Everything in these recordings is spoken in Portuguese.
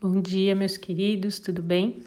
Bom dia, meus queridos, tudo bem?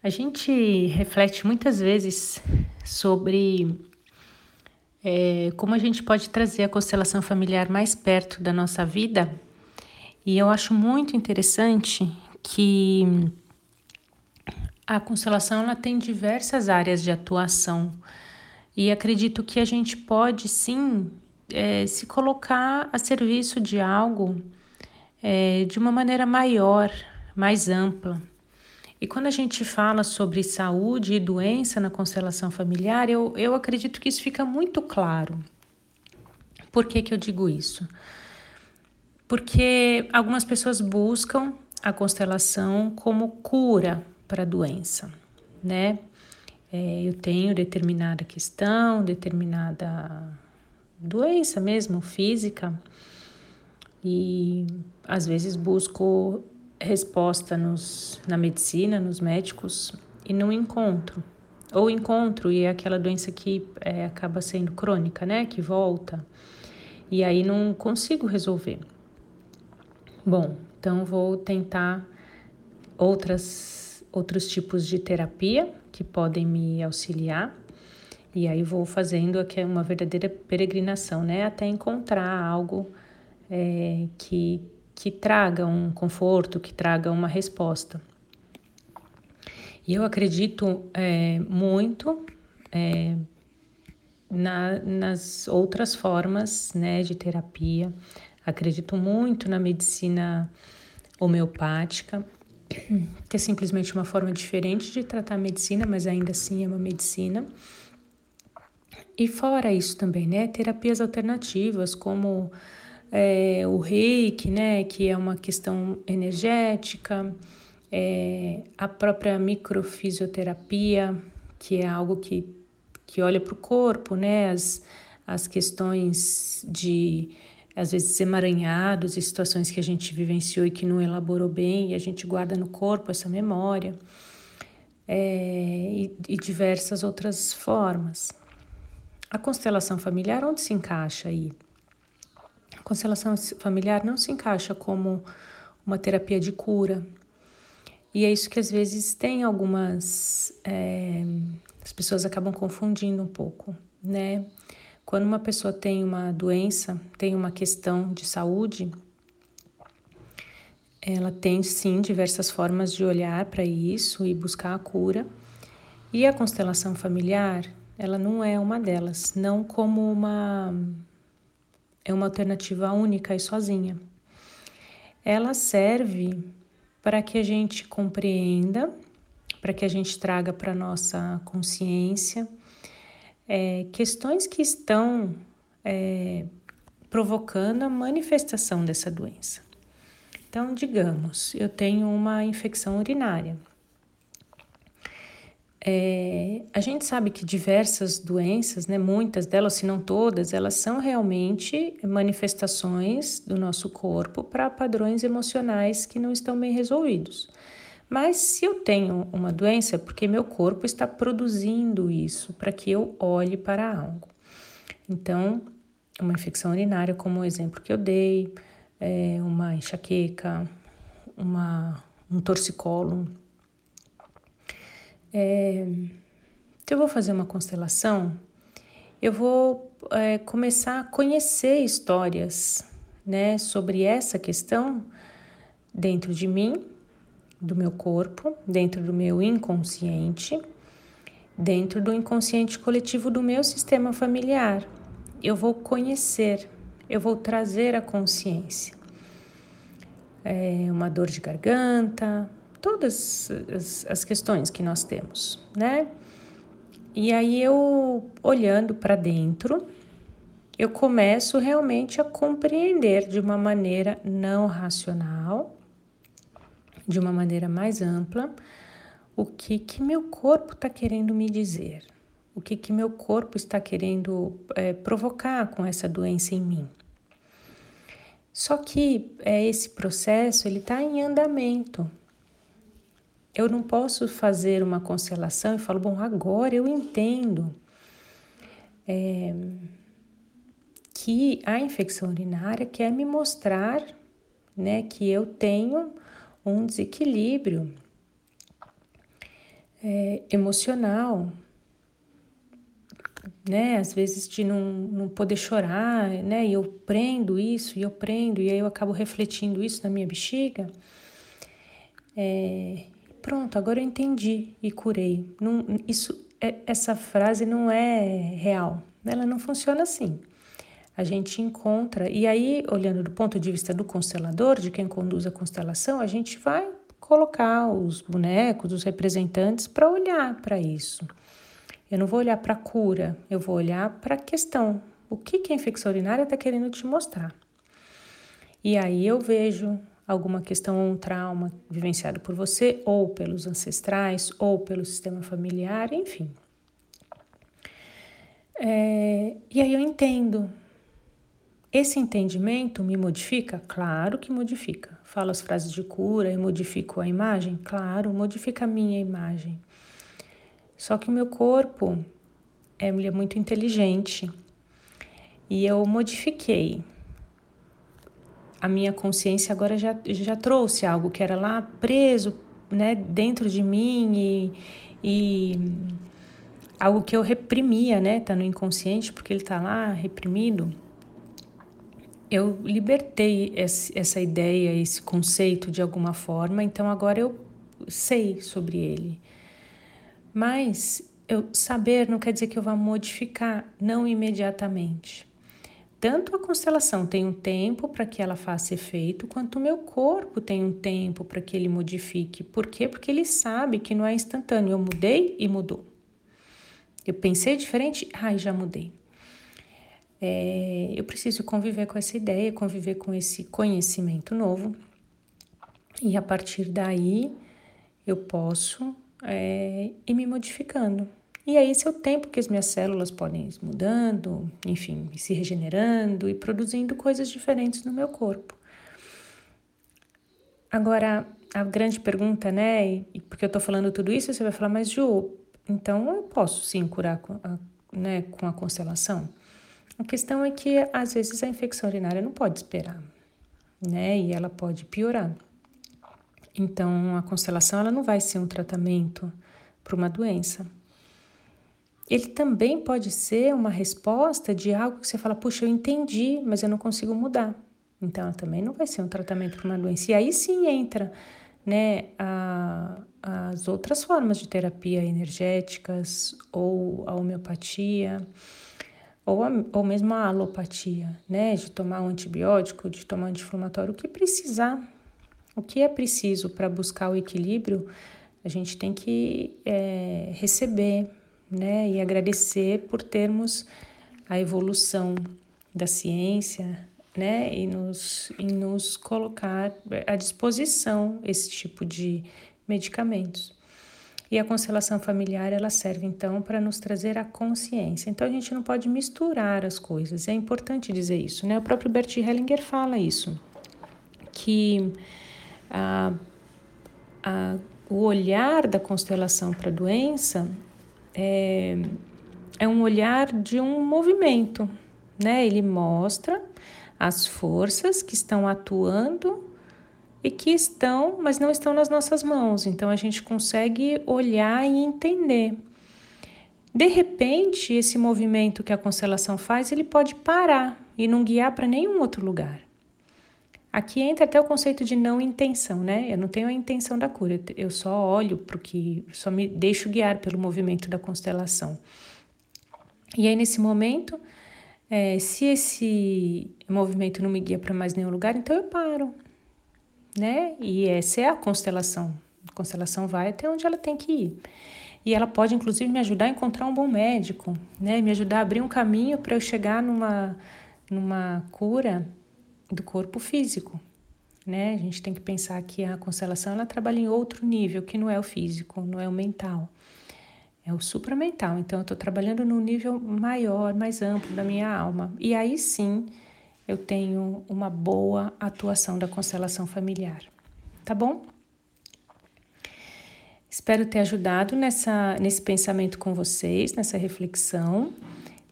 A gente reflete muitas vezes sobre é, como a gente pode trazer a constelação familiar mais perto da nossa vida, e eu acho muito interessante que a constelação ela tem diversas áreas de atuação, e acredito que a gente pode sim é, se colocar a serviço de algo é, de uma maneira maior, mais ampla. E quando a gente fala sobre saúde e doença na constelação familiar, eu, eu acredito que isso fica muito claro. Por que, que eu digo isso? Porque algumas pessoas buscam a constelação como cura para a doença, né? É, eu tenho determinada questão, determinada doença mesmo, física, e às vezes busco resposta nos, na medicina, nos médicos, e não encontro. Ou encontro e é aquela doença que é, acaba sendo crônica, né? Que volta. E aí não consigo resolver. Bom, então vou tentar outras, outros tipos de terapia que podem me auxiliar. E aí vou fazendo aqui uma verdadeira peregrinação, né? Até encontrar algo é, que, que traga um conforto, que traga uma resposta. E eu acredito é, muito é, na, nas outras formas né, de terapia, acredito muito na medicina homeopática, que é simplesmente uma forma diferente de tratar a medicina, mas ainda assim é uma medicina. E fora isso também, né, terapias alternativas como é, o reiki, né, que é uma questão energética, é, a própria microfisioterapia, que é algo que, que olha para o corpo, né, as, as questões de, às vezes, emaranhados e situações que a gente vivenciou e que não elaborou bem, e a gente guarda no corpo essa memória, é, e, e diversas outras formas. A constelação familiar, onde se encaixa aí? Constelação familiar não se encaixa como uma terapia de cura. E é isso que às vezes tem algumas. É, as pessoas acabam confundindo um pouco, né? Quando uma pessoa tem uma doença, tem uma questão de saúde, ela tem sim diversas formas de olhar para isso e buscar a cura. E a constelação familiar, ela não é uma delas, não como uma é uma alternativa única e sozinha. Ela serve para que a gente compreenda, para que a gente traga para nossa consciência é, questões que estão é, provocando a manifestação dessa doença. Então, digamos, eu tenho uma infecção urinária. É, a gente sabe que diversas doenças, né, muitas delas, se não todas, elas são realmente manifestações do nosso corpo para padrões emocionais que não estão bem resolvidos. Mas se eu tenho uma doença, é porque meu corpo está produzindo isso para que eu olhe para algo. Então, uma infecção urinária, como o exemplo que eu dei, é uma enxaqueca, uma, um torcicolo, é, então eu vou fazer uma constelação, eu vou é, começar a conhecer histórias né, sobre essa questão dentro de mim, do meu corpo, dentro do meu inconsciente, dentro do inconsciente coletivo do meu sistema familiar. Eu vou conhecer, eu vou trazer a consciência. É uma dor de garganta, todas as, as questões que nós temos, né? E aí eu olhando para dentro, eu começo realmente a compreender de uma maneira não racional, de uma maneira mais ampla, o que que meu corpo está querendo me dizer, o que que meu corpo está querendo é, provocar com essa doença em mim. Só que é, esse processo ele está em andamento, eu não posso fazer uma constelação e falo, bom, agora eu entendo é, que a infecção urinária quer me mostrar né, que eu tenho um desequilíbrio é, emocional, né? Às vezes de não, não poder chorar, né? E eu prendo isso, e eu prendo, e aí eu acabo refletindo isso na minha bexiga. É, pronto, agora eu entendi e curei. Não, isso, é, essa frase não é real, ela não funciona assim. A gente encontra, e aí, olhando do ponto de vista do constelador, de quem conduz a constelação, a gente vai colocar os bonecos, os representantes, para olhar para isso. Eu não vou olhar para a cura, eu vou olhar para a questão. O que, que a infecção urinária está querendo te mostrar? E aí eu vejo alguma questão ou um trauma vivenciado por você, ou pelos ancestrais, ou pelo sistema familiar, enfim. É, e aí eu entendo. Esse entendimento me modifica? Claro que modifica. Falo as frases de cura e modifico a imagem? Claro, modifica a minha imagem. Só que o meu corpo é, é muito inteligente e eu modifiquei. A minha consciência agora já, já trouxe algo que era lá preso né, dentro de mim e, e algo que eu reprimia, né? Tá no inconsciente porque ele tá lá reprimido. Eu libertei esse, essa ideia, esse conceito de alguma forma, então agora eu sei sobre ele. Mas eu saber não quer dizer que eu vá modificar, não imediatamente. Tanto a constelação tem um tempo para que ela faça efeito, quanto o meu corpo tem um tempo para que ele modifique. Por quê? Porque ele sabe que não é instantâneo. Eu mudei e mudou. Eu pensei diferente, ai, já mudei. É, eu preciso conviver com essa ideia, conviver com esse conhecimento novo, e a partir daí eu posso é, ir me modificando. E aí, esse é o tempo que as minhas células podem ir mudando, enfim, se regenerando e produzindo coisas diferentes no meu corpo. Agora, a grande pergunta, né? E porque eu tô falando tudo isso, você vai falar, mas Ju, então eu posso sim curar com a, né, com a constelação? A questão é que às vezes a infecção urinária não pode esperar, né? E ela pode piorar. Então a constelação ela não vai ser um tratamento para uma doença. Ele também pode ser uma resposta de algo que você fala, puxa, eu entendi, mas eu não consigo mudar. Então, ela também não vai ser um tratamento para uma doença. E aí sim entra né, a, as outras formas de terapia energéticas ou a homeopatia ou, a, ou mesmo a alopatia, né, de tomar um antibiótico, de tomar um anti-inflamatório, o que precisar, o que é preciso para buscar o equilíbrio, a gente tem que é, receber, né, e agradecer por termos a evolução da ciência, né, e nos, e nos colocar à disposição esse tipo de medicamentos. E a constelação familiar ela serve então para nos trazer a consciência. Então a gente não pode misturar as coisas. É importante dizer isso, né? O próprio Bert Hellinger fala isso, que a, a, o olhar da constelação para a doença é, é um olhar de um movimento, né? Ele mostra as forças que estão atuando e que estão, mas não estão nas nossas mãos. Então a gente consegue olhar e entender. De repente, esse movimento que a constelação faz, ele pode parar e não guiar para nenhum outro lugar. Aqui entra até o conceito de não intenção, né? Eu não tenho a intenção da cura, eu só olho para o que, só me deixo guiar pelo movimento da constelação. E aí, nesse momento, é, se esse movimento não me guia para mais nenhum lugar, então eu paro, né? E essa é a constelação. A constelação vai até onde ela tem que ir. E ela pode, inclusive, me ajudar a encontrar um bom médico, né? Me ajudar a abrir um caminho para eu chegar numa, numa cura do corpo físico, né? A gente tem que pensar que a constelação ela trabalha em outro nível, que não é o físico, não é o mental. É o supramental. Então, eu estou trabalhando num nível maior, mais amplo da minha alma. E aí sim eu tenho uma boa atuação da constelação familiar. Tá bom? Espero ter ajudado nessa, nesse pensamento com vocês, nessa reflexão.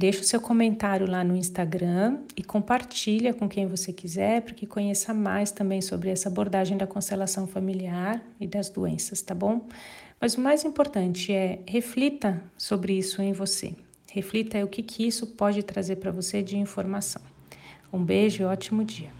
Deixa o seu comentário lá no Instagram e compartilha com quem você quiser para que conheça mais também sobre essa abordagem da constelação familiar e das doenças, tá bom? Mas o mais importante é reflita sobre isso em você. Reflita o que, que isso pode trazer para você de informação. Um beijo e ótimo dia.